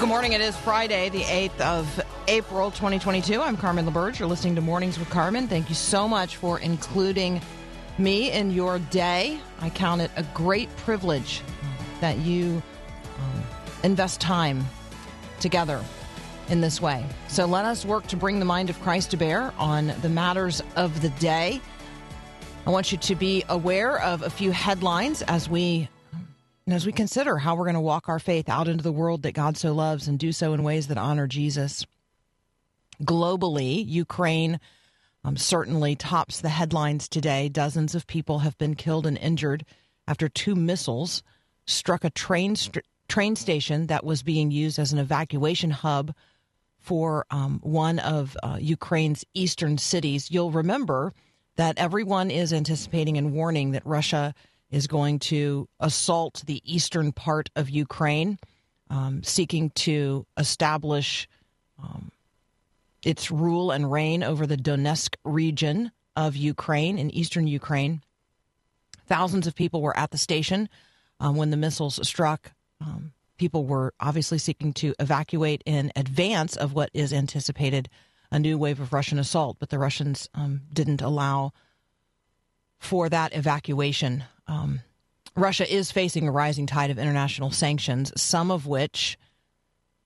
Good morning. It is Friday, the 8th of April, 2022. I'm Carmen LaBerge. You're listening to Mornings with Carmen. Thank you so much for including me in your day. I count it a great privilege that you um, invest time together in this way. So let us work to bring the mind of Christ to bear on the matters of the day. I want you to be aware of a few headlines as we and as we consider how we're going to walk our faith out into the world that God so loves and do so in ways that honor Jesus. Globally, Ukraine um, certainly tops the headlines today. Dozens of people have been killed and injured after two missiles struck a train st- train station that was being used as an evacuation hub for um, one of uh, Ukraine's eastern cities. You'll remember that everyone is anticipating and warning that Russia is going to assault the eastern part of Ukraine, um, seeking to establish um, its rule and reign over the Donetsk region of Ukraine in eastern Ukraine. Thousands of people were at the station um, when the missiles struck. Um, people were obviously seeking to evacuate in advance of what is anticipated a new wave of Russian assault, but the Russians um, didn't allow for that evacuation. Um, Russia is facing a rising tide of international sanctions, some of which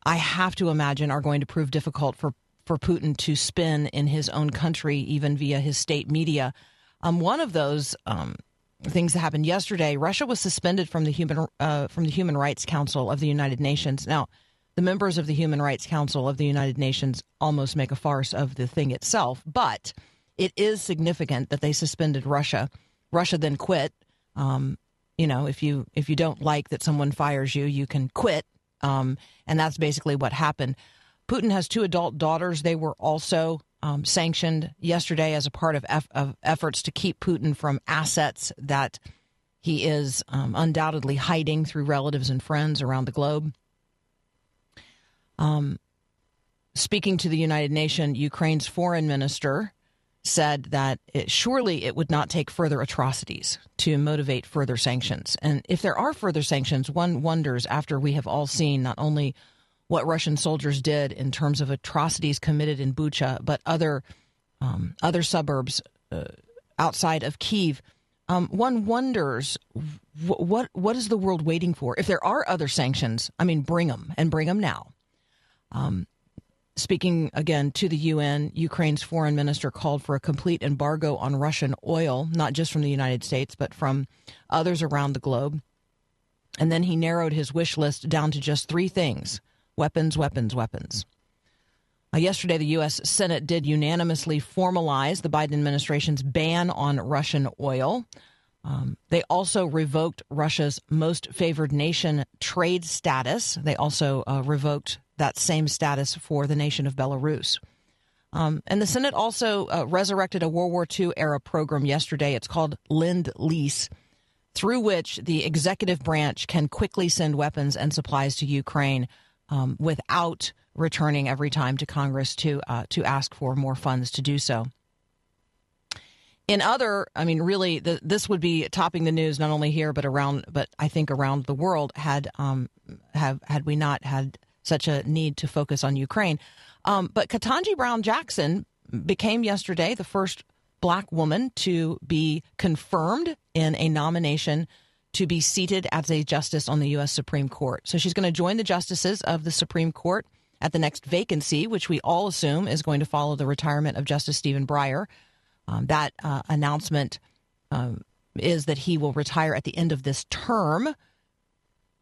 I have to imagine are going to prove difficult for, for Putin to spin in his own country, even via his state media. Um, one of those um, things that happened yesterday, Russia was suspended from the human uh, from the Human Rights Council of the United Nations. Now, the members of the Human Rights Council of the United Nations almost make a farce of the thing itself, but it is significant that they suspended Russia. Russia then quit. Um, you know, if you if you don't like that someone fires you, you can quit, um, and that's basically what happened. Putin has two adult daughters. They were also um, sanctioned yesterday as a part of, eff- of, efforts to keep Putin from assets that he is um, undoubtedly hiding through relatives and friends around the globe. Um, speaking to the United Nations, Ukraine's foreign minister said that it, surely it would not take further atrocities to motivate further sanctions. And if there are further sanctions, one wonders after we have all seen not only what Russian soldiers did in terms of atrocities committed in Bucha, but other um, other suburbs uh, outside of Kiev. Um, one wonders what what is the world waiting for? If there are other sanctions, I mean, bring them and bring them now. Um, Speaking again to the UN, Ukraine's foreign minister called for a complete embargo on Russian oil, not just from the United States, but from others around the globe. And then he narrowed his wish list down to just three things weapons, weapons, weapons. Uh, yesterday, the U.S. Senate did unanimously formalize the Biden administration's ban on Russian oil. Um, they also revoked Russia's most favored nation trade status. They also uh, revoked that same status for the nation of Belarus. Um, and the Senate also uh, resurrected a World War II era program yesterday. It's called Lend Lease, through which the executive branch can quickly send weapons and supplies to Ukraine um, without returning every time to Congress to uh, to ask for more funds to do so. In other, I mean, really, the, this would be topping the news not only here but around, but I think around the world had um, have had we not had such a need to focus on Ukraine. Um, but Ketanji Brown Jackson became yesterday the first black woman to be confirmed in a nomination to be seated as a justice on the U.S. Supreme Court. So she's going to join the justices of the Supreme Court at the next vacancy, which we all assume is going to follow the retirement of Justice Stephen Breyer. Um, that uh, announcement um, is that he will retire at the end of this term,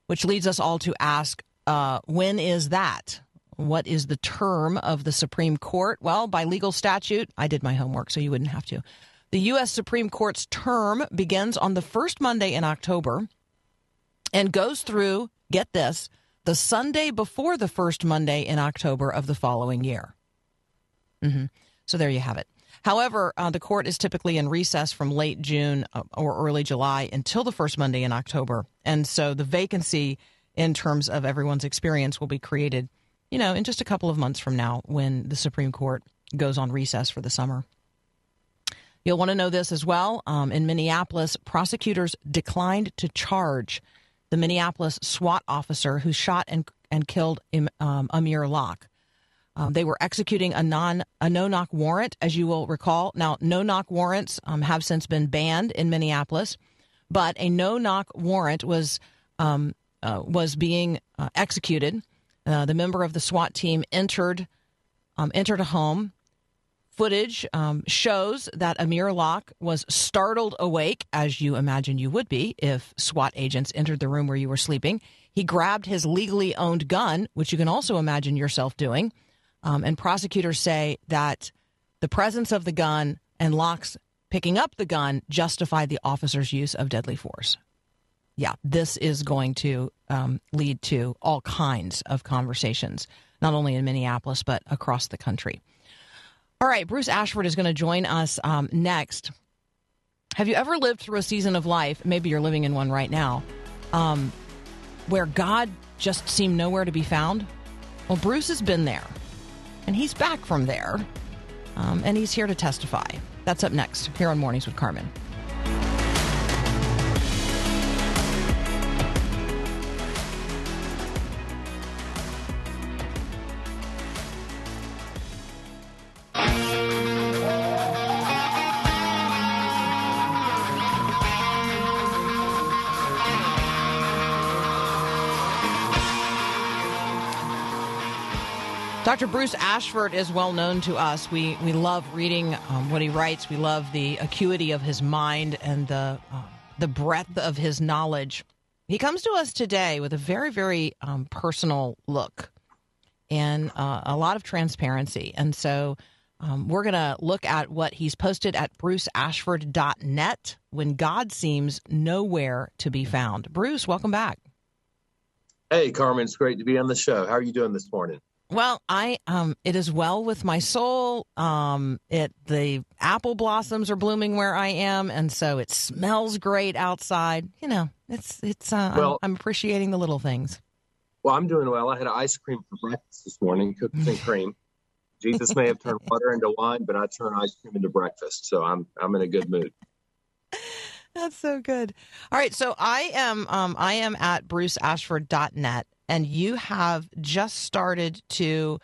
which leads us all to ask uh, when is that? What is the term of the Supreme Court? Well, by legal statute, I did my homework so you wouldn't have to. The U.S. Supreme Court's term begins on the first Monday in October and goes through, get this, the Sunday before the first Monday in October of the following year. Mm-hmm. So there you have it. However, uh, the court is typically in recess from late June uh, or early July until the first Monday in October. And so the vacancy in terms of everyone's experience will be created, you know, in just a couple of months from now when the Supreme Court goes on recess for the summer. You'll want to know this as well. Um, in Minneapolis, prosecutors declined to charge the Minneapolis SWAT officer who shot and, and killed um, Amir Locke. Um, they were executing a non a no knock warrant, as you will recall. Now, no knock warrants um, have since been banned in Minneapolis, but a no knock warrant was um, uh, was being uh, executed. Uh, the member of the SWAT team entered um, entered a home. Footage um, shows that Amir Locke was startled awake, as you imagine you would be if SWAT agents entered the room where you were sleeping. He grabbed his legally owned gun, which you can also imagine yourself doing um, and prosecutors say that the presence of the gun and Locke's picking up the gun justified the officer's use of deadly force. Yeah, this is going to um, lead to all kinds of conversations, not only in Minneapolis, but across the country. All right, Bruce Ashford is going to join us um, next. Have you ever lived through a season of life? Maybe you're living in one right now, um, where God just seemed nowhere to be found? Well, Bruce has been there and he's back from there. Um, and he's here to testify. That's up next here on Mornings with Carmen. Dr. Bruce Ashford is well known to us. We we love reading um, what he writes. We love the acuity of his mind and the uh, the breadth of his knowledge. He comes to us today with a very very um, personal look and uh, a lot of transparency. And so um, we're going to look at what he's posted at bruceashford.net when God seems nowhere to be found. Bruce, welcome back. Hey, Carmen, it's great to be on the show. How are you doing this morning? Well, I um, it is well with my soul. Um, it the apple blossoms are blooming where I am, and so it smells great outside. You know, it's it's. Uh, well, I'm, I'm, appreciating the little things. Well, I'm doing well. I had ice cream for breakfast this morning, cookies and cream. Jesus may have turned water into wine, but I turned ice cream into breakfast, so I'm I'm in a good mood. That's so good. All right, so I am um, I am at bruceashford.net and you have just started to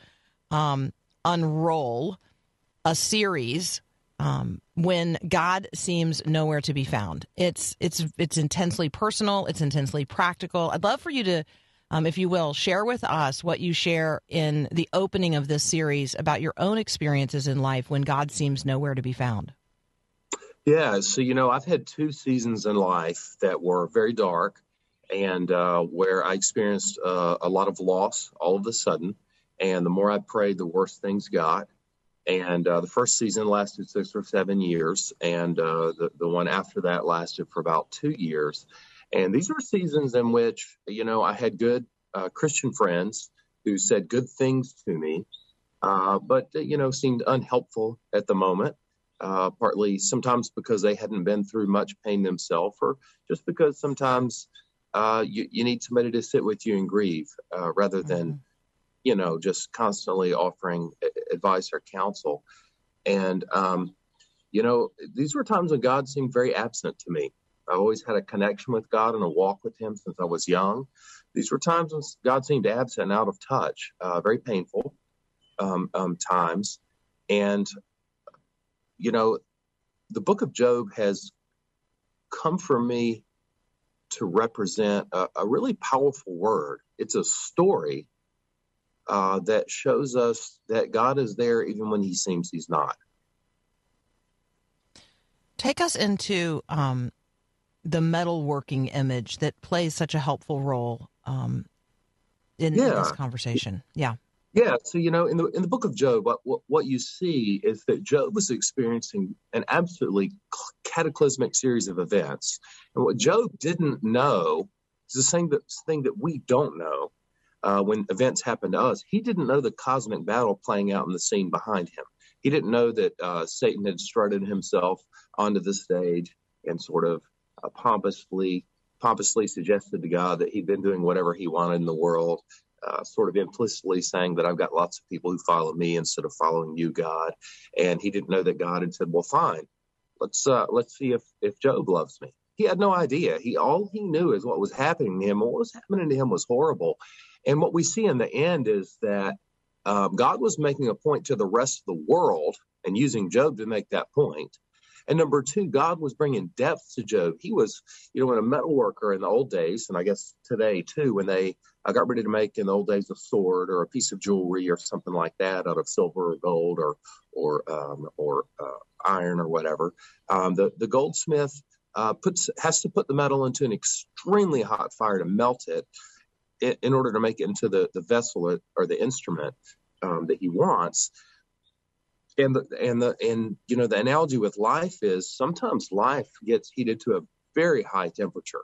um, unroll a series um, when God seems nowhere to be found. It's it's it's intensely personal. It's intensely practical. I'd love for you to, um, if you will, share with us what you share in the opening of this series about your own experiences in life when God seems nowhere to be found. Yeah, so you know, I've had two seasons in life that were very dark and uh, where I experienced uh, a lot of loss all of a sudden. And the more I prayed, the worse things got. And uh, the first season lasted six or seven years, and uh, the the one after that lasted for about two years. And these were seasons in which you know I had good uh, Christian friends who said good things to me, uh, but you know seemed unhelpful at the moment. partly sometimes because they hadn't been through much pain themselves, or just because sometimes uh, you, you need somebody to sit with you and grieve uh, rather than, mm-hmm. you know, just constantly offering advice or counsel. And, um, you know, these were times when God seemed very absent to me. I always had a connection with God and a walk with Him since I was young. These were times when God seemed absent and out of touch, uh, very painful um, um, times. And, you know, the book of Job has come for me to represent a, a really powerful word. It's a story uh, that shows us that God is there even when he seems he's not. Take us into um, the metalworking image that plays such a helpful role um, in, yeah. in, this conversation. Yeah. Yeah, so you know, in the in the book of Job, what, what you see is that Job was experiencing an absolutely cataclysmic series of events, and what Job didn't know is the same thing that we don't know uh, when events happen to us. He didn't know the cosmic battle playing out in the scene behind him. He didn't know that uh, Satan had strutted himself onto the stage and sort of uh, pompously pompously suggested to God that he'd been doing whatever he wanted in the world, uh, sort of implicitly saying that I've got lots of people who follow me instead of following you, God. And he didn't know that God had said, "Well, fine, let's uh, let's see if if Job loves me." He had no idea. He all he knew is what was happening to him. What was happening to him was horrible. And what we see in the end is that um, God was making a point to the rest of the world and using Job to make that point. And number two, God was bringing depth to Job. He was, you know, when a metal worker in the old days, and I guess today too, when they got ready to make in the old days a sword or a piece of jewelry or something like that out of silver or gold or or um, or uh, iron or whatever. Um, the the goldsmith uh, puts has to put the metal into an extremely hot fire to melt it in, in order to make it into the the vessel or, or the instrument um, that he wants and the and the and you know the analogy with life is sometimes life gets heated to a very high temperature.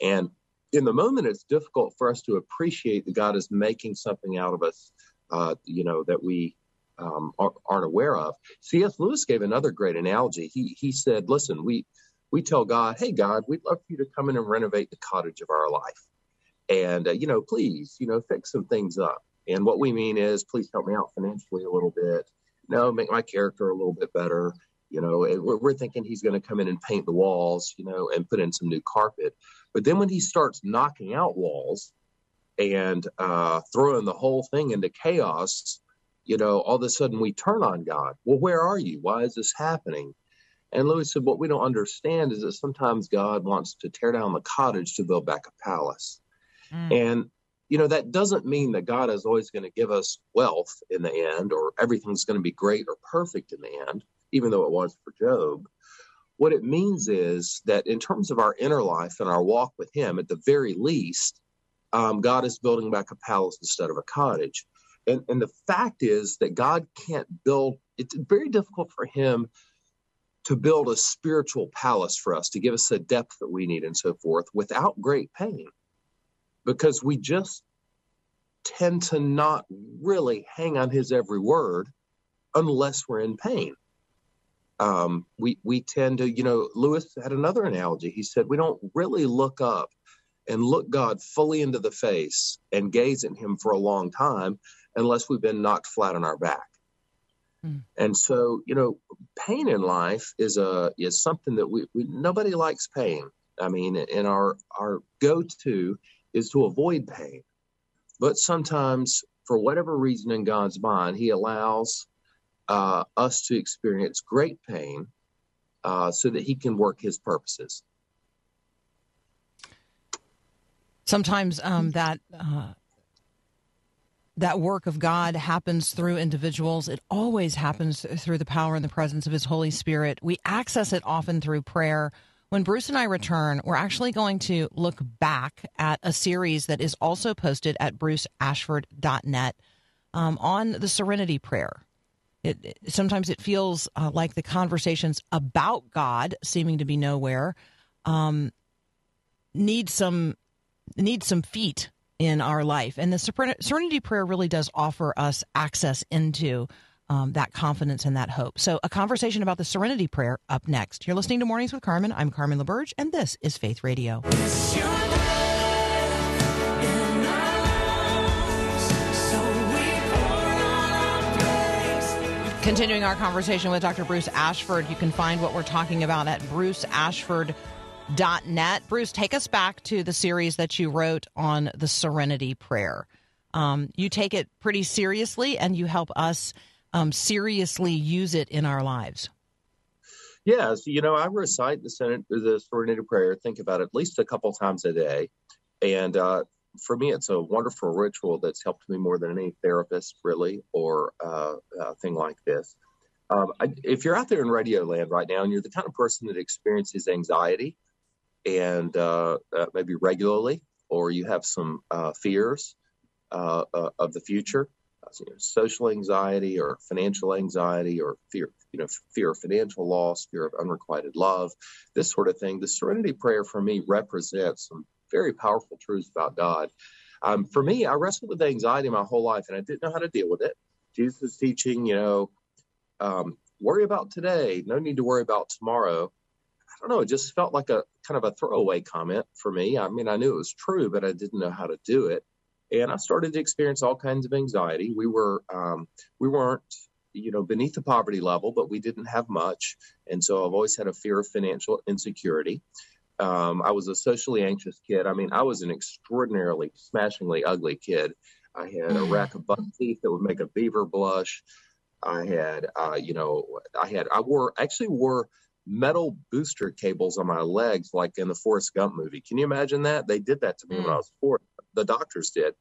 And in the moment it's difficult for us to appreciate that god is making something out of us uh, you know that we um, aren't aware of. Cs lewis gave another great analogy. He he said listen we we tell god hey god we'd love for you to come in and renovate the cottage of our life. And uh, you know please you know fix some things up and what we mean is please help me out financially a little bit no, make my character a little bit better. You know, we're, we're thinking he's going to come in and paint the walls, you know, and put in some new carpet. But then when he starts knocking out walls and uh, throwing the whole thing into chaos, you know, all of a sudden we turn on God. Well, where are you? Why is this happening? And Lewis said, What we don't understand is that sometimes God wants to tear down the cottage to build back a palace. Mm. And you know, that doesn't mean that God is always going to give us wealth in the end or everything's going to be great or perfect in the end, even though it was for Job. What it means is that in terms of our inner life and our walk with Him, at the very least, um, God is building back a palace instead of a cottage. And, and the fact is that God can't build, it's very difficult for Him to build a spiritual palace for us, to give us the depth that we need and so forth without great pain because we just tend to not really hang on his every word unless we're in pain. Um, we we tend to, you know, Lewis had another analogy. He said we don't really look up and look God fully into the face and gaze at Him for a long time unless we've been knocked flat on our back. Mm. And so, you know, pain in life is a is something that we, we nobody likes pain. I mean, in our our go to is to avoid pain. But sometimes, for whatever reason in God's mind, He allows uh, us to experience great pain uh, so that He can work His purposes. Sometimes um, that uh, that work of God happens through individuals. It always happens through the power and the presence of His Holy Spirit. We access it often through prayer when Bruce and I return, we're actually going to look back at a series that is also posted at bruceashford.net um, on the Serenity Prayer. It, it, sometimes it feels uh, like the conversations about God, seeming to be nowhere, um, need some need some feet in our life, and the Serenity Prayer really does offer us access into um, that confidence and that hope. So, a conversation about the Serenity Prayer up next. You're listening to Mornings with Carmen. I'm Carmen LaBerge, and this is Faith Radio. Continuing our conversation with Dr. Bruce Ashford, you can find what we're talking about at bruceashford.net. Bruce, take us back to the series that you wrote on the Serenity Prayer. Um, you take it pretty seriously, and you help us um, seriously use it in our lives? Yes, you know, I recite the Senate, the Serenity Prayer. Think about it at least a couple times a day, and uh, for me, it's a wonderful ritual that's helped me more than any therapist, really, or uh, a thing like this. Um, I, if you're out there in radio land right now and you're the kind of person that experiences anxiety and uh, uh maybe regularly, or you have some uh, fears uh, of the future, you know, social anxiety or financial anxiety or fear, you know, fear of financial loss, fear of unrequited love, this sort of thing. The Serenity Prayer for me represents some very powerful truths about God. Um, for me, I wrestled with anxiety my whole life, and I didn't know how to deal with it. Jesus teaching, you know, um, worry about today, no need to worry about tomorrow. I don't know. It just felt like a kind of a throwaway comment for me. I mean, I knew it was true, but I didn't know how to do it and I started to experience all kinds of anxiety. We were um, we weren't you know beneath the poverty level, but we didn't have much, and so I've always had a fear of financial insecurity. Um, I was a socially anxious kid. I mean, I was an extraordinarily smashingly ugly kid. I had a rack of buck teeth that would make a beaver blush. I had, uh, you know, I had, I wore, actually wore metal booster cables on my legs, like in the Forrest Gump movie. Can you imagine that? They did that to me mm. when I was four. The doctors did.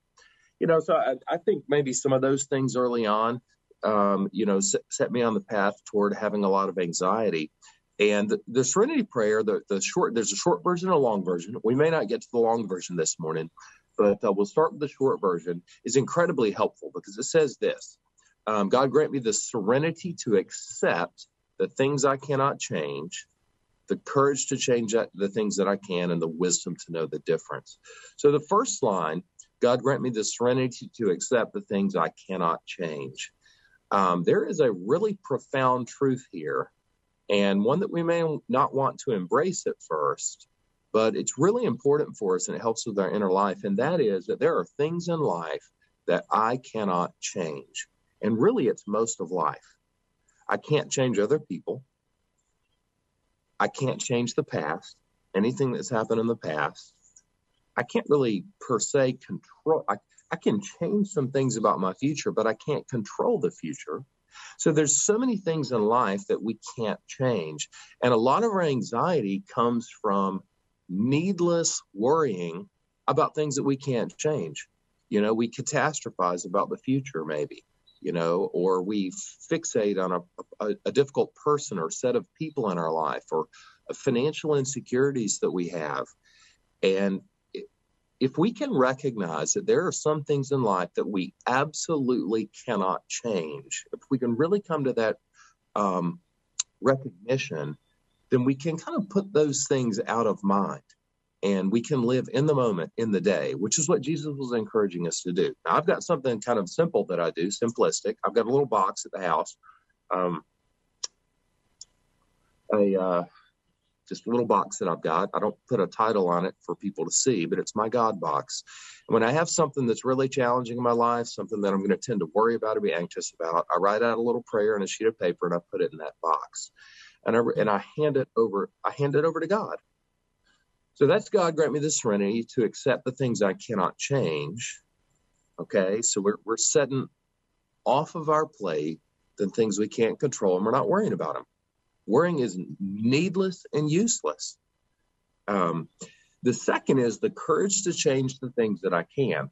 You know, so I, I think maybe some of those things early on, um, you know, set, set, me on the path toward having a lot of anxiety. And the, the Serenity Prayer, the, the short, there's a short version a long version. We may not get to the long version this morning, but uh, we'll start with the short version. is incredibly helpful because it says this: um, God grant me the serenity to accept the things I cannot change, the courage to change the things that I can, and the wisdom to know the difference. So the first line, God grant me the serenity to accept the things I cannot change. Um, there is a really profound truth here, and one that we may not want to embrace at first, but it's really important for us and it helps with our inner life. And that is that there are things in life that I cannot change. And really, it's most of life. I can't change other people. I can't change the past, anything that's happened in the past. I can't really per se control. I, I can change some things about my future, but I can't control the future. So there's so many things in life that we can't change. And a lot of our anxiety comes from needless worrying about things that we can't change. You know, we catastrophize about the future, maybe you know, or we fixate on a, a, a difficult person or set of people in our life or financial insecurities that we have. And if we can recognize that there are some things in life that we absolutely cannot change, if we can really come to that um, recognition, then we can kind of put those things out of mind and we can live in the moment in the day which is what jesus was encouraging us to do. Now i've got something kind of simple that i do simplistic. I've got a little box at the house um, a uh, just a little box that i've got. I don't put a title on it for people to see but it's my god box. And when i have something that's really challenging in my life something that i'm going to tend to worry about or be anxious about i write out a little prayer on a sheet of paper and i put it in that box. And I, and I hand it over i hand it over to god so that's God grant me the serenity to accept the things I cannot change. Okay, so we're, we're setting off of our plate the things we can't control and we're not worrying about them. Worrying is needless and useless. Um, the second is the courage to change the things that I can.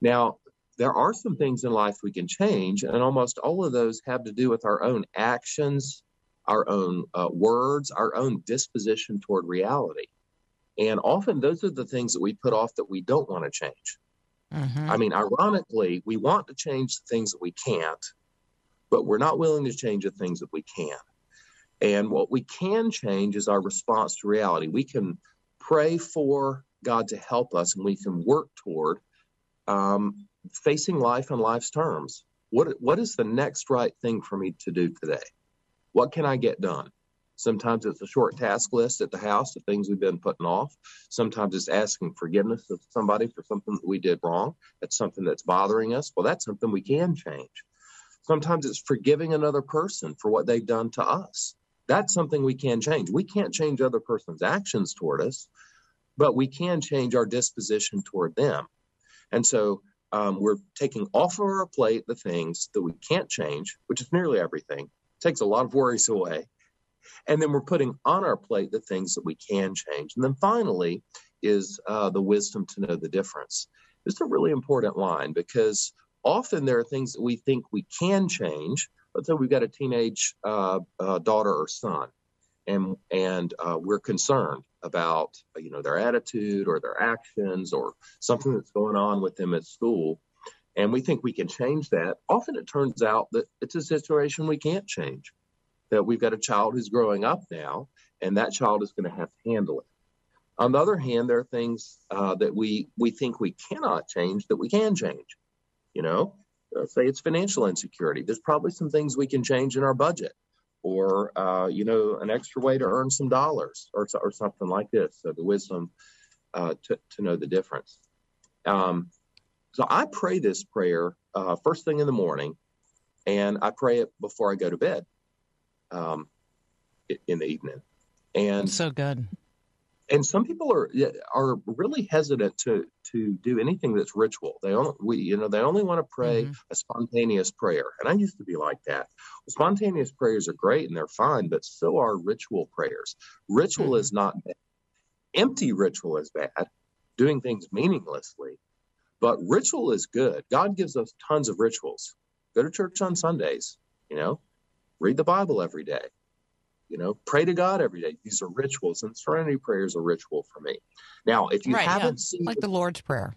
Now, there are some things in life we can change, and almost all of those have to do with our own actions our own uh, words, our own disposition toward reality. And often those are the things that we put off that we don't want to change. Mm-hmm. I mean, ironically, we want to change the things that we can't, but we're not willing to change the things that we can. And what we can change is our response to reality. We can pray for God to help us, and we can work toward um, facing life on life's terms. What what is the next right thing for me to do today? What can I get done? Sometimes it's a short task list at the house of things we've been putting off. Sometimes it's asking forgiveness of somebody for something that we did wrong. That's something that's bothering us. Well, that's something we can change. Sometimes it's forgiving another person for what they've done to us. That's something we can change. We can't change other person's actions toward us, but we can change our disposition toward them. And so um, we're taking off of our plate the things that we can't change, which is nearly everything, takes a lot of worries away. And then we're putting on our plate the things that we can change. And then finally is uh, the wisdom to know the difference. It's a really important line because often there are things that we think we can change. Let's say we've got a teenage uh, uh, daughter or son, and and uh, we're concerned about you know their attitude or their actions or something that's going on with them at school and we think we can change that. Often it turns out that it's a situation we can't change, that we've got a child who's growing up now, and that child is going to have to handle it. On the other hand, there are things uh, that we, we think we cannot change that we can change. You know, uh, say it's financial insecurity. There's probably some things we can change in our budget or, uh, you know, an extra way to earn some dollars or, or something like this. So the wisdom uh, to, to know the difference. Um, so I pray this prayer uh, first thing in the morning, and I pray it before I go to bed um, in the evening. And so good. And some people are are really hesitant to to do anything that's ritual. They only we you know they only want to pray mm-hmm. a spontaneous prayer. And I used to be like that. Well, spontaneous prayers are great and they're fine, but so are ritual prayers. Ritual mm-hmm. is not bad. Empty ritual is bad. Doing things meaninglessly but ritual is good. God gives us tons of rituals. Go to church on Sundays, you know, read the Bible every day, you know, pray to God every day. These are rituals, and serenity prayer is a ritual for me. Now, if you right, haven't yeah. seen like the Lord's Prayer.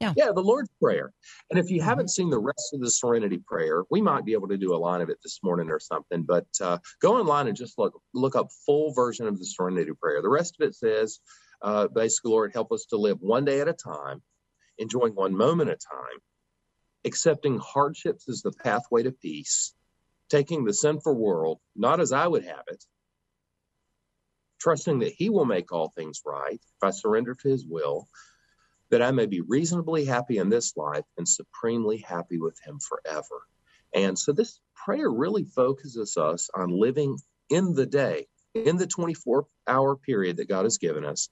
Yeah. Yeah, the Lord's Prayer. And if you mm-hmm. haven't seen the rest of the Serenity Prayer, we might be able to do a line of it this morning or something. But uh, go online and just look look up full version of the Serenity Prayer. The rest of it says, uh, basically, Lord, help us to live one day at a time enjoying one moment at a time, accepting hardships as the pathway to peace, taking the sinful world not as I would have it, trusting that He will make all things right if I surrender to His will, that I may be reasonably happy in this life and supremely happy with Him forever. And so this prayer really focuses us on living in the day, in the 24 hour period that God has given us,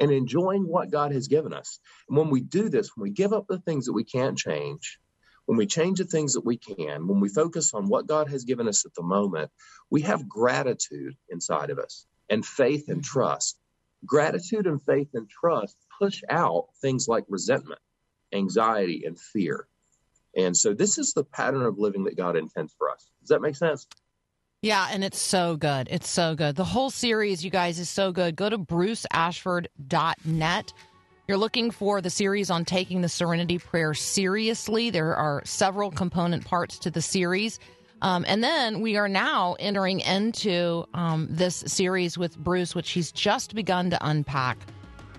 and enjoying what God has given us. And when we do this, when we give up the things that we can't change, when we change the things that we can, when we focus on what God has given us at the moment, we have gratitude inside of us and faith and mm-hmm. trust. Gratitude and faith and trust push out things like resentment, anxiety, and fear. And so this is the pattern of living that God intends for us. Does that make sense? Yeah, and it's so good. It's so good. The whole series, you guys, is so good. Go to bruceashford.net. You're looking for the series on taking the Serenity Prayer seriously. There are several component parts to the series. Um, and then we are now entering into um, this series with Bruce, which he's just begun to unpack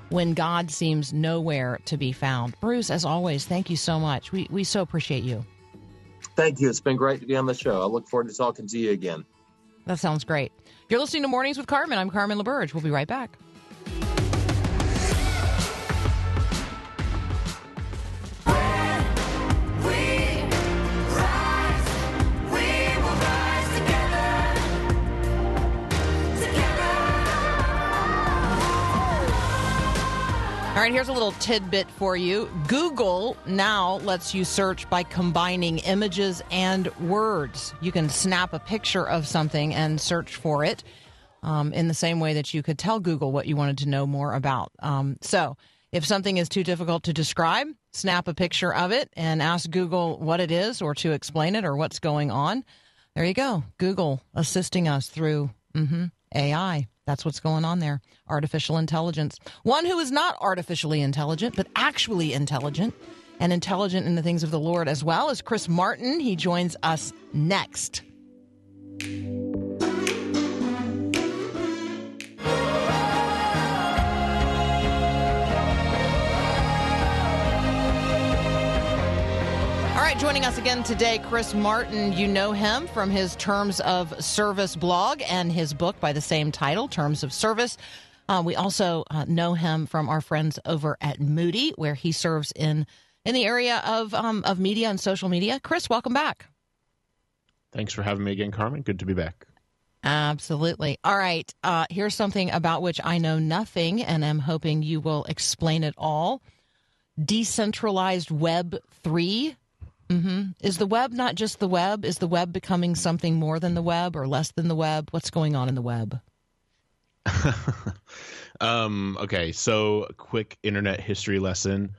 when God seems nowhere to be found. Bruce, as always, thank you so much. We, we so appreciate you. Thank you. It's been great to be on the show. I look forward to talking to you again. That sounds great. You're listening to Mornings with Carmen. I'm Carmen LaBerge. We'll be right back. Right, here's a little tidbit for you. Google now lets you search by combining images and words. You can snap a picture of something and search for it um, in the same way that you could tell Google what you wanted to know more about. Um, so, if something is too difficult to describe, snap a picture of it and ask Google what it is or to explain it or what's going on. There you go. Google assisting us through mm-hmm, AI. That's what's going on there. Artificial intelligence. One who is not artificially intelligent, but actually intelligent and intelligent in the things of the Lord as well is Chris Martin. He joins us next. Right, joining us again today, Chris Martin. You know him from his Terms of Service blog and his book by the same title, Terms of Service. Uh, we also uh, know him from our friends over at Moody, where he serves in in the area of um, of media and social media. Chris, welcome back. Thanks for having me again, Carmen. Good to be back. Absolutely. All right. Uh, here's something about which I know nothing, and I'm hoping you will explain it all. Decentralized Web 3 Mm-hmm. Is the web not just the web? Is the web becoming something more than the web or less than the web? What's going on in the web? um, okay, so quick internet history lesson.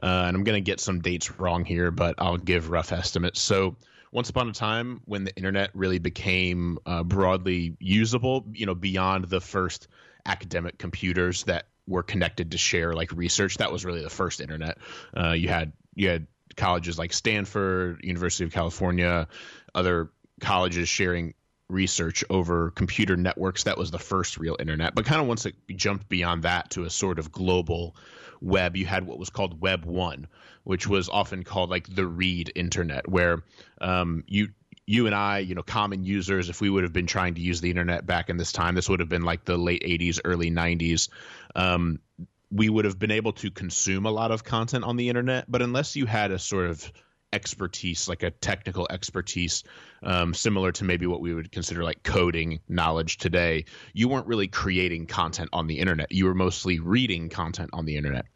Uh, and I'm going to get some dates wrong here, but I'll give rough estimates. So, once upon a time, when the internet really became uh, broadly usable, you know, beyond the first academic computers that were connected to share like research, that was really the first internet. Uh, you had you had colleges like Stanford, University of California, other colleges sharing research over computer networks. That was the first real internet. But kind of once it jumped beyond that to a sort of global web, you had what was called Web 1, which was often called like the read internet, where um, you you and I, you know, common users, if we would have been trying to use the internet back in this time, this would have been like the late 80s, early 90s. Um, we would have been able to consume a lot of content on the internet, but unless you had a sort of expertise, like a technical expertise, um, similar to maybe what we would consider like coding knowledge today, you weren't really creating content on the internet. You were mostly reading content on the internet.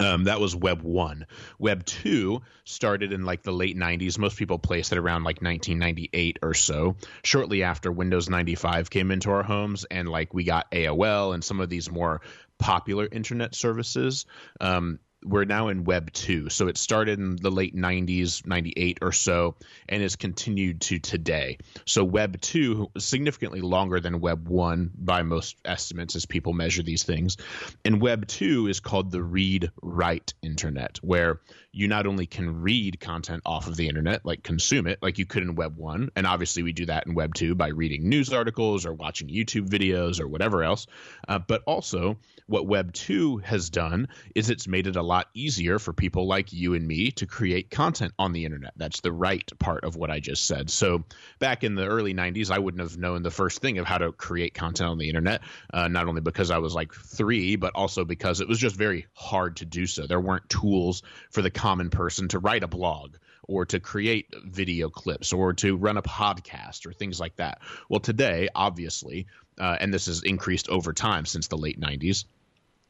Um, that was Web 1. Web 2 started in like the late 90s. Most people place it around like 1998 or so, shortly after Windows 95 came into our homes and like we got AOL and some of these more popular internet services. Um, we're now in Web 2. So it started in the late 90s, 98 or so, and has continued to today. So Web 2 is significantly longer than Web 1 by most estimates as people measure these things. And Web 2 is called the read write internet, where you not only can read content off of the internet, like consume it, like you could in Web 1, and obviously we do that in Web 2 by reading news articles or watching YouTube videos or whatever else, uh, but also what Web 2 has done is it's made it a lot easier for people like you and me to create content on the internet. That's the right part of what I just said. So back in the early 90s, I wouldn't have known the first thing of how to create content on the internet, uh, not only because I was like three, but also because it was just very hard to do so. There weren't tools for the common person to write a blog or to create video clips or to run a podcast or things like that. Well, today, obviously, uh, and this has increased over time since the late 90s,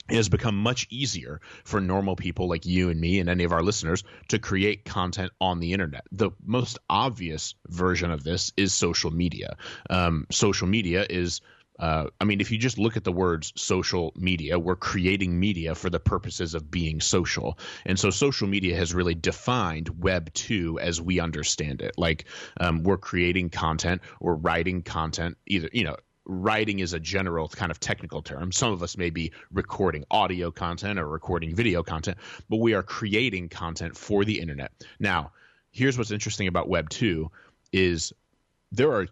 it has become much easier for normal people like you and me and any of our listeners to create content on the internet. The most obvious version of this is social media. Um, social media is uh, I mean, if you just look at the words social media, we're creating media for the purposes of being social. And so social media has really defined Web 2 as we understand it. Like um, we're creating content, we're writing content, either, you know, writing is a general kind of technical term. Some of us may be recording audio content or recording video content, but we are creating content for the internet. Now, here's what's interesting about Web 2 is there are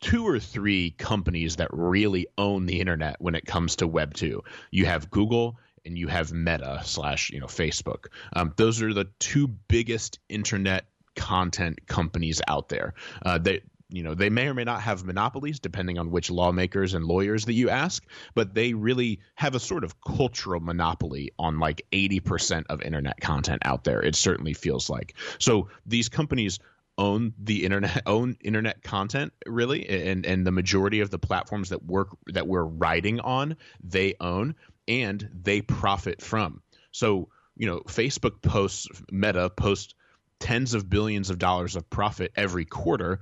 two or three companies that really own the internet when it comes to Web 2. You have Google and you have Meta slash, you know, Facebook. Um, those are the two biggest internet content companies out there. Uh, they you know they may or may not have monopolies depending on which lawmakers and lawyers that you ask but they really have a sort of cultural monopoly on like 80% of internet content out there it certainly feels like. So these companies own the internet own internet content really and and the majority of the platforms that work that we're writing on they own and they profit from. So you know facebook posts meta posts tens of billions of dollars of profit every quarter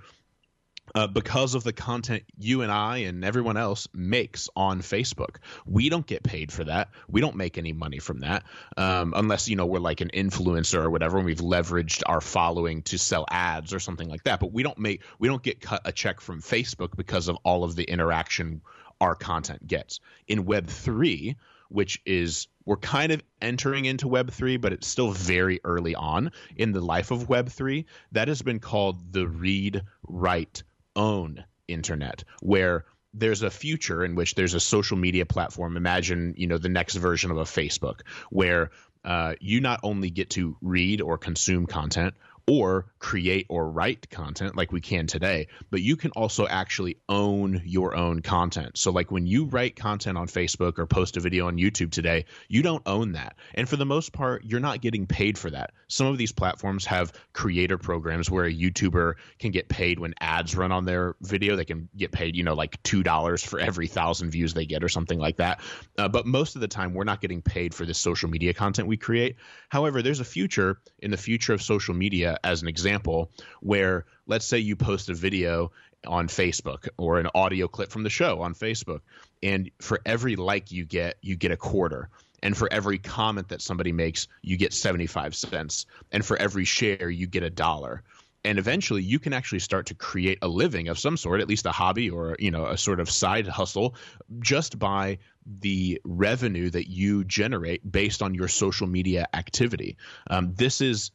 uh, because of the content you and I and everyone else makes on Facebook. We don't get paid for that. We don't make any money from that, um, unless you know we're like an influencer or whatever, and we've leveraged our following to sell ads or something like that. But we don't make we don't get cut a check from Facebook because of all of the interaction our content gets. In Web three, which is we're kind of entering into Web3, but it's still very early on in the life of Web3. That has been called the read write own internet where there's a future in which there's a social media platform. Imagine you know the next version of a facebook where uh, you not only get to read or consume content or create or write content like we can today, but you can also actually own your own content. So, like when you write content on Facebook or post a video on YouTube today, you don't own that. And for the most part, you're not getting paid for that. Some of these platforms have creator programs where a YouTuber can get paid when ads run on their video. They can get paid, you know, like $2 for every thousand views they get or something like that. Uh, but most of the time, we're not getting paid for this social media content we create. However, there's a future in the future of social media as an example where let's say you post a video on Facebook or an audio clip from the show on Facebook and for every like you get you get a quarter. And for every comment that somebody makes you get 75 cents. And for every share you get a dollar. And eventually you can actually start to create a living of some sort at least a hobby or you know a sort of side hustle just by the revenue that you generate based on your social media activity. Um, this is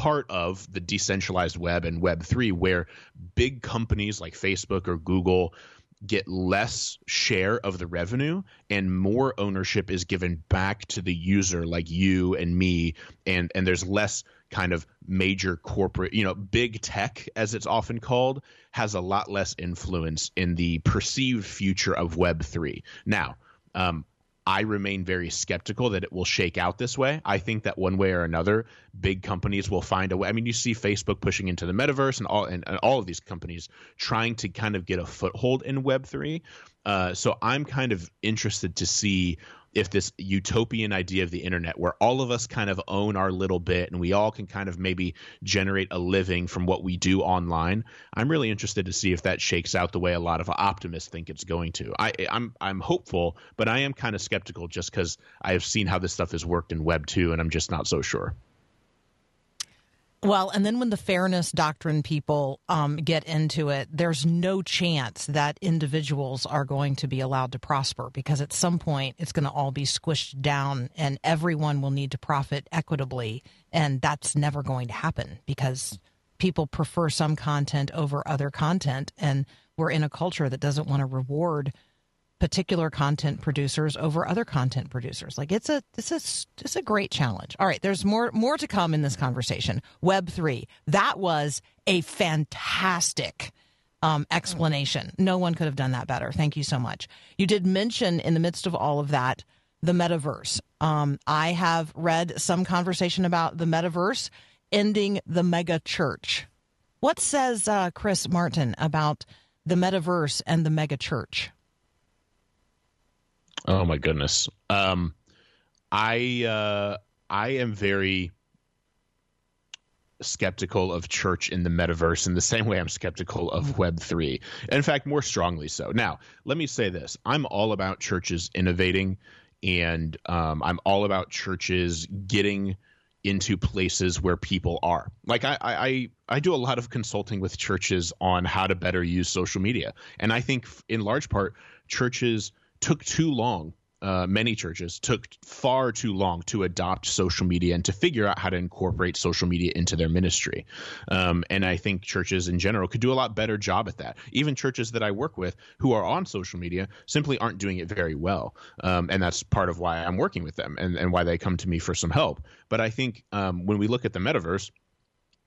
part of the decentralized web and Web three, where big companies like Facebook or Google get less share of the revenue and more ownership is given back to the user like you and me and and there's less kind of major corporate you know big tech as it's often called has a lot less influence in the perceived future of web 3 now um, I remain very skeptical that it will shake out this way. I think that one way or another, big companies will find a way. I mean, you see Facebook pushing into the metaverse and all and, and all of these companies trying to kind of get a foothold in Web three. Uh, so I'm kind of interested to see if this utopian idea of the internet where all of us kind of own our little bit and we all can kind of maybe generate a living from what we do online i'm really interested to see if that shakes out the way a lot of optimists think it's going to. I, i'm i'm hopeful but i am kind of skeptical just because i have seen how this stuff has worked in web 2 and i'm just not so sure well, and then when the fairness doctrine people um, get into it, there's no chance that individuals are going to be allowed to prosper because at some point it's going to all be squished down and everyone will need to profit equitably. And that's never going to happen because people prefer some content over other content. And we're in a culture that doesn't want to reward particular content producers over other content producers. Like it's a this is it's a great challenge. All right, there's more more to come in this conversation. Web three that was a fantastic um, explanation. No one could have done that better. Thank you so much. You did mention in the midst of all of that the metaverse. Um, I have read some conversation about the metaverse ending the mega church. What says uh, Chris Martin about the metaverse and the mega church? Oh my goodness. Um, I uh, I am very skeptical of church in the metaverse in the same way I'm skeptical of Web three. In fact, more strongly so. Now, let me say this: I'm all about churches innovating, and um, I'm all about churches getting into places where people are. Like I, I, I do a lot of consulting with churches on how to better use social media, and I think in large part churches took too long. Uh, many churches took far too long to adopt social media and to figure out how to incorporate social media into their ministry. Um, and I think churches in general could do a lot better job at that. Even churches that I work with who are on social media simply aren't doing it very well. Um, and that's part of why I'm working with them and, and why they come to me for some help. But I think um, when we look at the metaverse,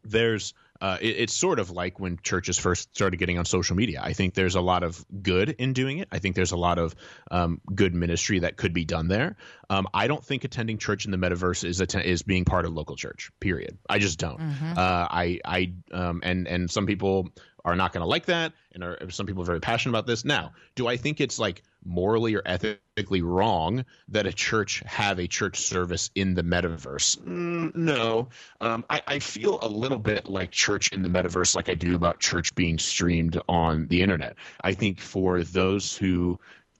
there's uh, it, it's sort of like when churches first started getting on social media. I think there's a lot of good in doing it. I think there's a lot of um, good ministry that could be done there. Um, I don't think attending church in the metaverse is att- is being part of local church. Period. I just don't. Mm-hmm. Uh, I I um, and and some people are not going to like that, and are, some people are very passionate about this. Now, do I think it's like morally or ethically wrong that a church have a church service in the metaverse? Mm, no, um, I, I, feel a little bit like church in the metaverse, like I do about church being streamed on the internet. I think for those who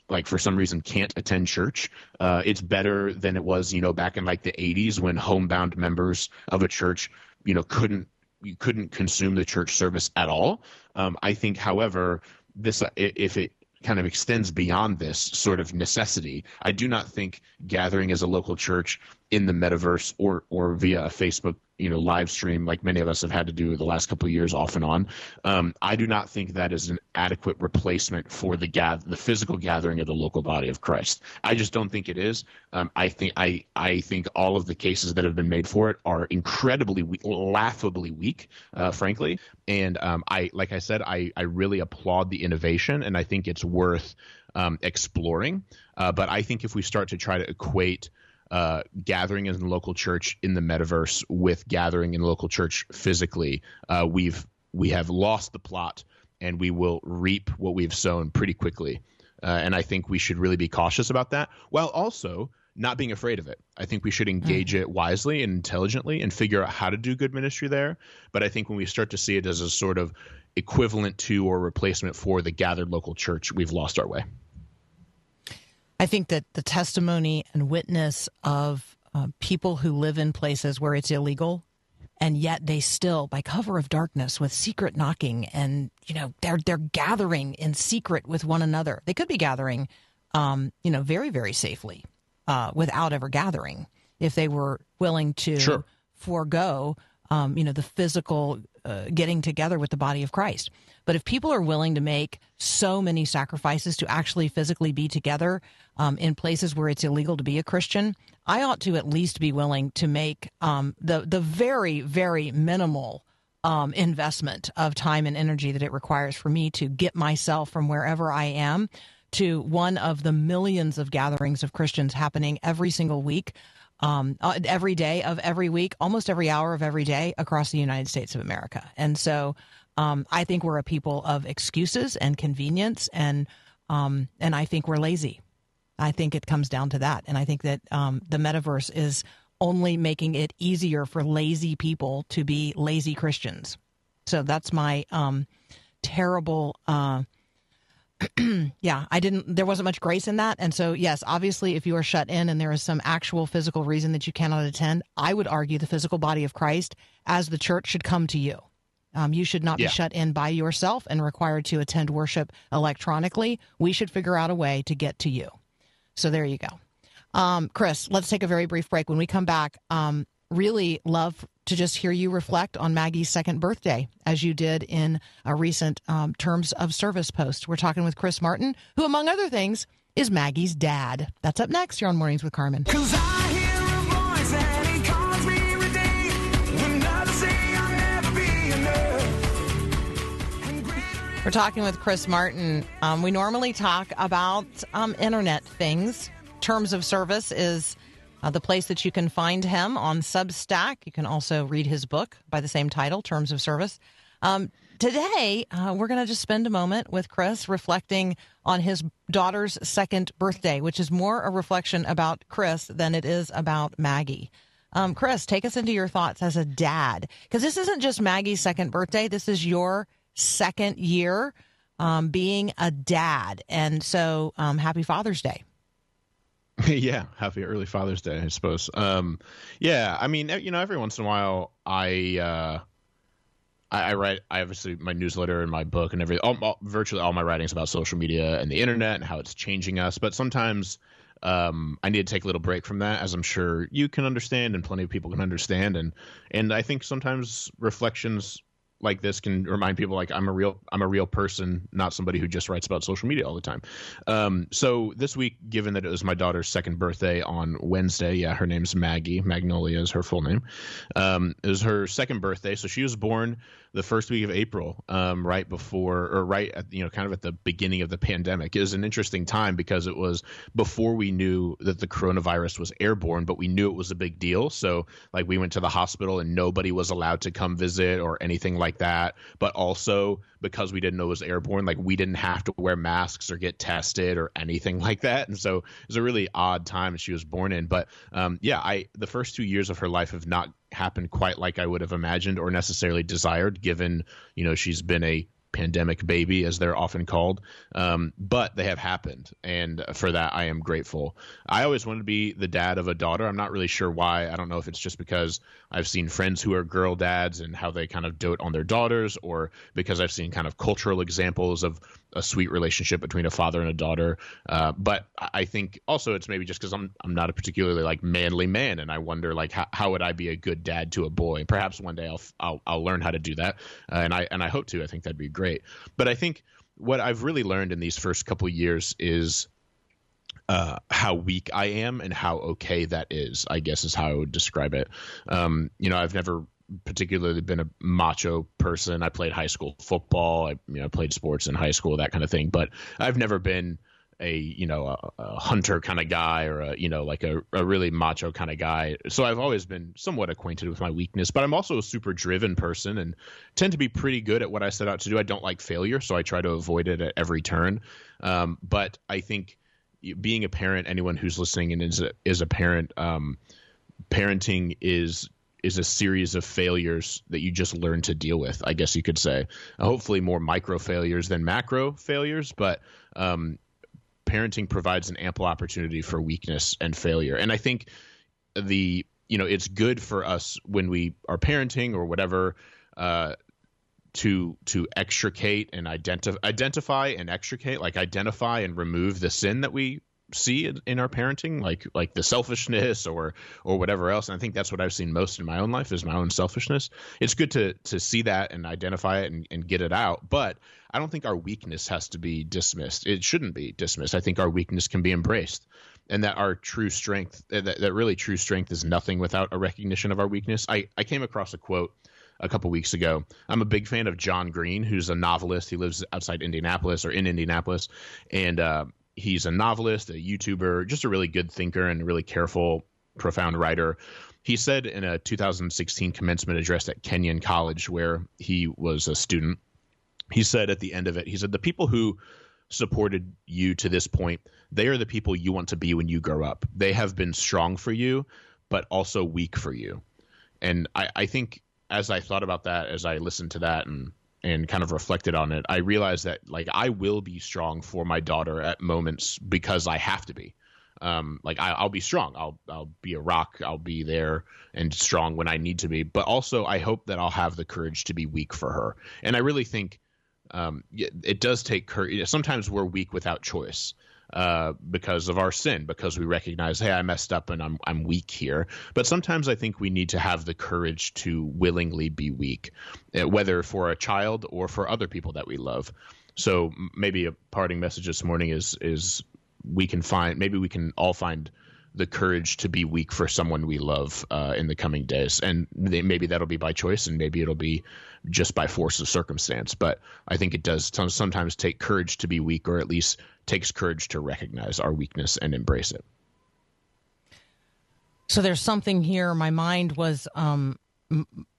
like for some reason can't attend church uh, it's better than it was you know back in like the 80s when homebound members of a church you know couldn't you couldn't consume the church service at all. Um, I think, however, this if it kind of extends beyond this sort of necessity, I do not think gathering as a local church in the metaverse or or via a Facebook you know live stream like many of us have had to do the last couple of years off and on. Um, I do not think that is an adequate replacement for the gather the physical gathering of the local body of Christ. I just don't think it is. Um, I think I I think all of the cases that have been made for it are incredibly laughably weak, uh, frankly. And um, I like I said, I I really applaud the innovation, and I think it's worth um, exploring. Uh, but I think if we start to try to equate uh, gathering in the local church in the metaverse with gathering in the local church physically, uh, we've we have lost the plot, and we will reap what we've sown pretty quickly. Uh, and I think we should really be cautious about that, while also not being afraid of it. I think we should engage mm. it wisely and intelligently and figure out how to do good ministry there. But I think when we start to see it as a sort of equivalent to or replacement for the gathered local church, we've lost our way. I think that the testimony and witness of uh, people who live in places where it's illegal and yet they still by cover of darkness with secret knocking and you know they're they're gathering in secret with one another they could be gathering um, you know very very safely uh, without ever gathering if they were willing to sure. forego um, you know, the physical uh, getting together with the body of Christ. But if people are willing to make so many sacrifices to actually physically be together um, in places where it's illegal to be a Christian, I ought to at least be willing to make um, the the very very minimal um, investment of time and energy that it requires for me to get myself from wherever I am to one of the millions of gatherings of Christians happening every single week um, uh, every day of every week, almost every hour of every day across the United States of America. And so um, I think we're a people of excuses and convenience, and um, and I think we're lazy. I think it comes down to that, and I think that um, the metaverse is only making it easier for lazy people to be lazy Christians. So that's my um, terrible. Uh, yeah, I didn't, there wasn't much grace in that. And so, yes, obviously, if you are shut in and there is some actual physical reason that you cannot attend, I would argue the physical body of Christ as the church should come to you. Um, you should not yeah. be shut in by yourself and required to attend worship electronically. We should figure out a way to get to you. So there you go. Um, Chris, let's take a very brief break. When we come back, um, really love to just hear you reflect on Maggie's second birthday, as you did in a recent um, Terms of Service post. We're talking with Chris Martin, who, among other things, is Maggie's dad. That's up next here on Mornings with Carmen. We're talking with Chris Martin. Um, we normally talk about um, internet things. Terms of Service is uh, the place that you can find him on Substack. You can also read his book by the same title, Terms of Service. Um, today, uh, we're going to just spend a moment with Chris reflecting on his daughter's second birthday, which is more a reflection about Chris than it is about Maggie. Um, Chris, take us into your thoughts as a dad, because this isn't just Maggie's second birthday. This is your second year um, being a dad. And so, um, happy Father's Day. yeah, happy early Father's Day, I suppose. Um, yeah, I mean, you know, every once in a while, I uh, I, I write. I obviously my newsletter and my book and every all, all, virtually all my writings about social media and the internet and how it's changing us. But sometimes um, I need to take a little break from that, as I'm sure you can understand and plenty of people can understand. And and I think sometimes reflections like this can remind people like I'm a real I'm a real person, not somebody who just writes about social media all the time. Um, so this week, given that it was my daughter's second birthday on Wednesday, yeah, her name's Maggie. Magnolia is her full name. Um, it was her second birthday, so she was born the first week of April, um, right before or right at you know kind of at the beginning of the pandemic. It was an interesting time because it was before we knew that the coronavirus was airborne, but we knew it was a big deal. So like we went to the hospital and nobody was allowed to come visit or anything like that. But also because we didn't know it was airborne, like we didn't have to wear masks or get tested or anything like that. And so it was a really odd time she was born in. But um, yeah, I the first two years of her life have not happened quite like I would have imagined or necessarily desired, given you know she's been a pandemic baby, as they're often called. Um, but they have happened, and for that I am grateful. I always wanted to be the dad of a daughter. I'm not really sure why. I don't know if it's just because I've seen friends who are girl dads and how they kind of dote on their daughters, or because I've seen kind of cultural examples of a sweet relationship between a father and a daughter. Uh, but I think also it's maybe just because I'm I'm not a particularly like manly man, and I wonder like how, how would I be a good dad to a boy? Perhaps one day I'll I'll, I'll learn how to do that, uh, and I and I hope to. I think that'd be great. But I think what I've really learned in these first couple years is uh, how weak I am and how okay that is. I guess is how I would describe it. Um, you know, I've never particularly been a macho person. I played high school football. I you know played sports in high school, that kind of thing. But I've never been a you know a, a hunter kind of guy or a you know like a, a really macho kind of guy. So I've always been somewhat acquainted with my weakness. But I'm also a super driven person and tend to be pretty good at what I set out to do. I don't like failure, so I try to avoid it at every turn. Um, but I think being a parent, anyone who's listening and is a, is a parent. Um, parenting is is a series of failures that you just learn to deal with. I guess you could say, hopefully more micro failures than macro failures, but um, parenting provides an ample opportunity for weakness and failure. And I think the you know it's good for us when we are parenting or whatever uh, to to extricate and identify identify and extricate like identify and remove the sin that we see in our parenting, like like the selfishness or or whatever else. And I think that's what I've seen most in my own life is my own selfishness. It's good to to see that and identify it and, and get it out, but I don't think our weakness has to be dismissed. It shouldn't be dismissed. I think our weakness can be embraced, and that our true strength, that, that really true strength, is nothing without a recognition of our weakness. I I came across a quote a couple weeks ago. I'm a big fan of John Green, who's a novelist. He lives outside Indianapolis or in Indianapolis, and uh, he's a novelist, a YouTuber, just a really good thinker and really careful, profound writer. He said in a 2016 commencement address at Kenyon College, where he was a student, he said at the end of it, he said, The people who supported you to this point, they are the people you want to be when you grow up. They have been strong for you, but also weak for you. And I, I think as I thought about that, as I listened to that and and kind of reflected on it, I realized that like I will be strong for my daughter at moments because I have to be. Um, like I, will be strong. I'll I'll be a rock. I'll be there and strong when I need to be. But also, I hope that I'll have the courage to be weak for her. And I really think um, it does take courage. Sometimes we're weak without choice uh, because of our sin, because we recognize, hey, I messed up and I'm I'm weak here. But sometimes I think we need to have the courage to willingly be weak, uh, whether for a child or for other people that we love. So maybe a parting message this morning is is we can find maybe we can all find the courage to be weak for someone we love uh, in the coming days. And they, maybe that'll be by choice, and maybe it'll be just by force of circumstance. But I think it does sometimes take courage to be weak, or at least takes courage to recognize our weakness and embrace it. So there's something here. My mind was. Um,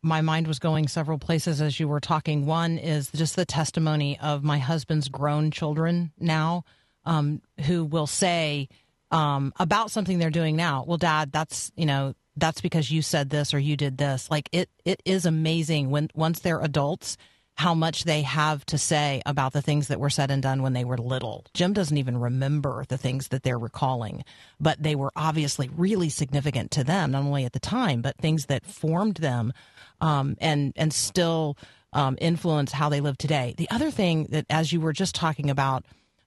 my mind was going several places as you were talking. One is just the testimony of my husband's grown children now, um, who will say, um, about something they're doing now. Well, Dad, that's you know that's because you said this or you did this. Like it, it is amazing when once they're adults how much they have to say about the things that were said and done when they were little. Jim doesn't even remember the things that they're recalling, but they were obviously really significant to them, not only at the time, but things that formed them um, and and still um, influence how they live today. The other thing that, as you were just talking about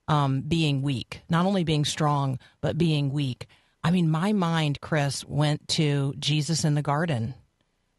um, being weak, not only being strong, but being weak. I mean, my mind, Chris, went to Jesus in the garden.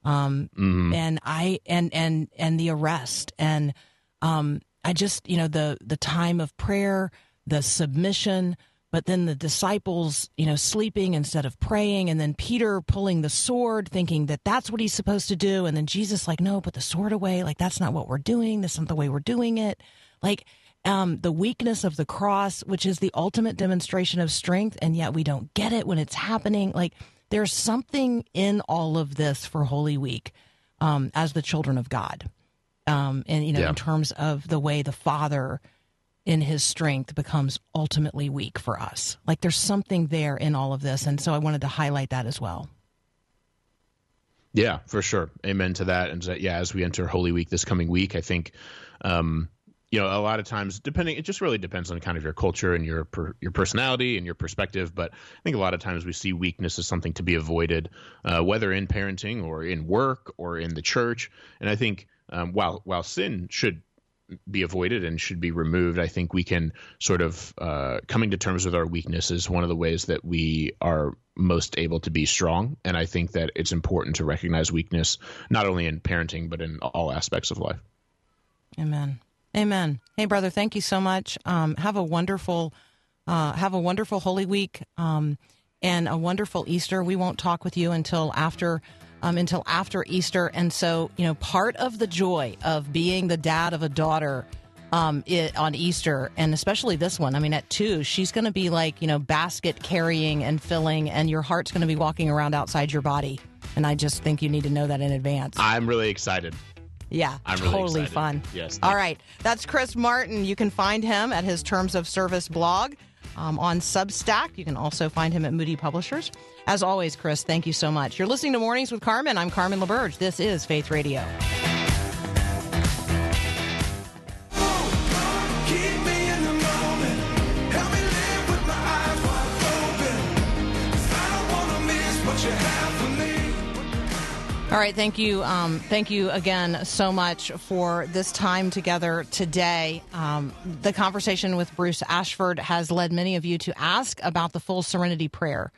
Um, mm-hmm. and I, and, and, and the arrest and, um, I just, you know, the, the time of prayer, the submission, but then the disciples, you know, sleeping instead of praying, and then Peter pulling the sword, thinking that that's what he's supposed to do, and then Jesus like, no, put the sword away, like that's not what we're doing. This isn't the way we're doing it. Like um, the weakness of the cross, which is the ultimate demonstration of strength, and yet we don't get it when it's happening. Like there's something in all of this for Holy Week um, as the children of God, um, and you know, yeah. in terms of the way the Father in His strength becomes ultimately weak for us. Like there's something there in all of this, and so I wanted to highlight that as well. Yeah, for sure. Amen to that. And yeah, as we enter Holy Week this coming week, I think um, you know, a lot of times, depending, it just really depends on kind of your culture and your per, your personality and your perspective. But I think a lot of times we see weakness as something to be avoided, uh, whether in parenting or in work or in the church. And I think um, while while sin should be avoided and should be removed, I think we can sort of uh, coming to terms with our weakness is one of the ways that we are most able to be strong. And I think that it's important to recognize weakness not only in parenting but in all aspects of life. Amen. Amen. Hey, brother, thank you so much. Um, have a wonderful, uh, have a wonderful Holy Week um, and a wonderful Easter. We won't talk with you until after. Um, until after Easter, and so you know, part of the joy of being the dad of a daughter um, it, on Easter, and especially this one. I mean, at two, she's going to be like you know basket carrying and filling, and your heart's going to be walking around outside your body. And I just think you need to know that in advance. I'm really excited. Yeah, I'm totally fun. Yes. All right. That's Chris Martin. You can find him at his Terms of Service blog um, on Substack. You can also find him at Moody Publishers. As always, Chris, thank you so much. You're listening to Mornings with Carmen. I'm Carmen LaBerge. This is Faith Radio. All right, thank you, um, thank you again so much for this time together today. Um, the conversation with Bruce Ashford has led many of you to ask about the full serenity prayer.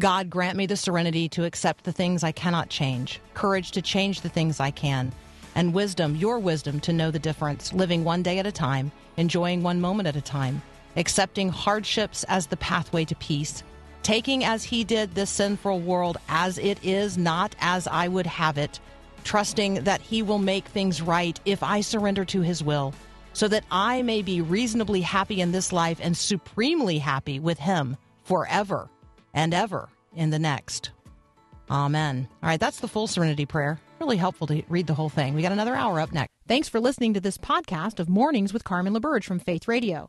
God grant me the serenity to accept the things I cannot change, courage to change the things I can, and wisdom, your wisdom, to know the difference, living one day at a time, enjoying one moment at a time, accepting hardships as the pathway to peace taking as he did this sinful world as it is, not as I would have it, trusting that he will make things right if I surrender to his will, so that I may be reasonably happy in this life and supremely happy with him forever and ever in the next. Amen. All right, that's the full serenity prayer. Really helpful to read the whole thing. We got another hour up next. Thanks for listening to this podcast of Mornings with Carmen LaBerge from Faith Radio.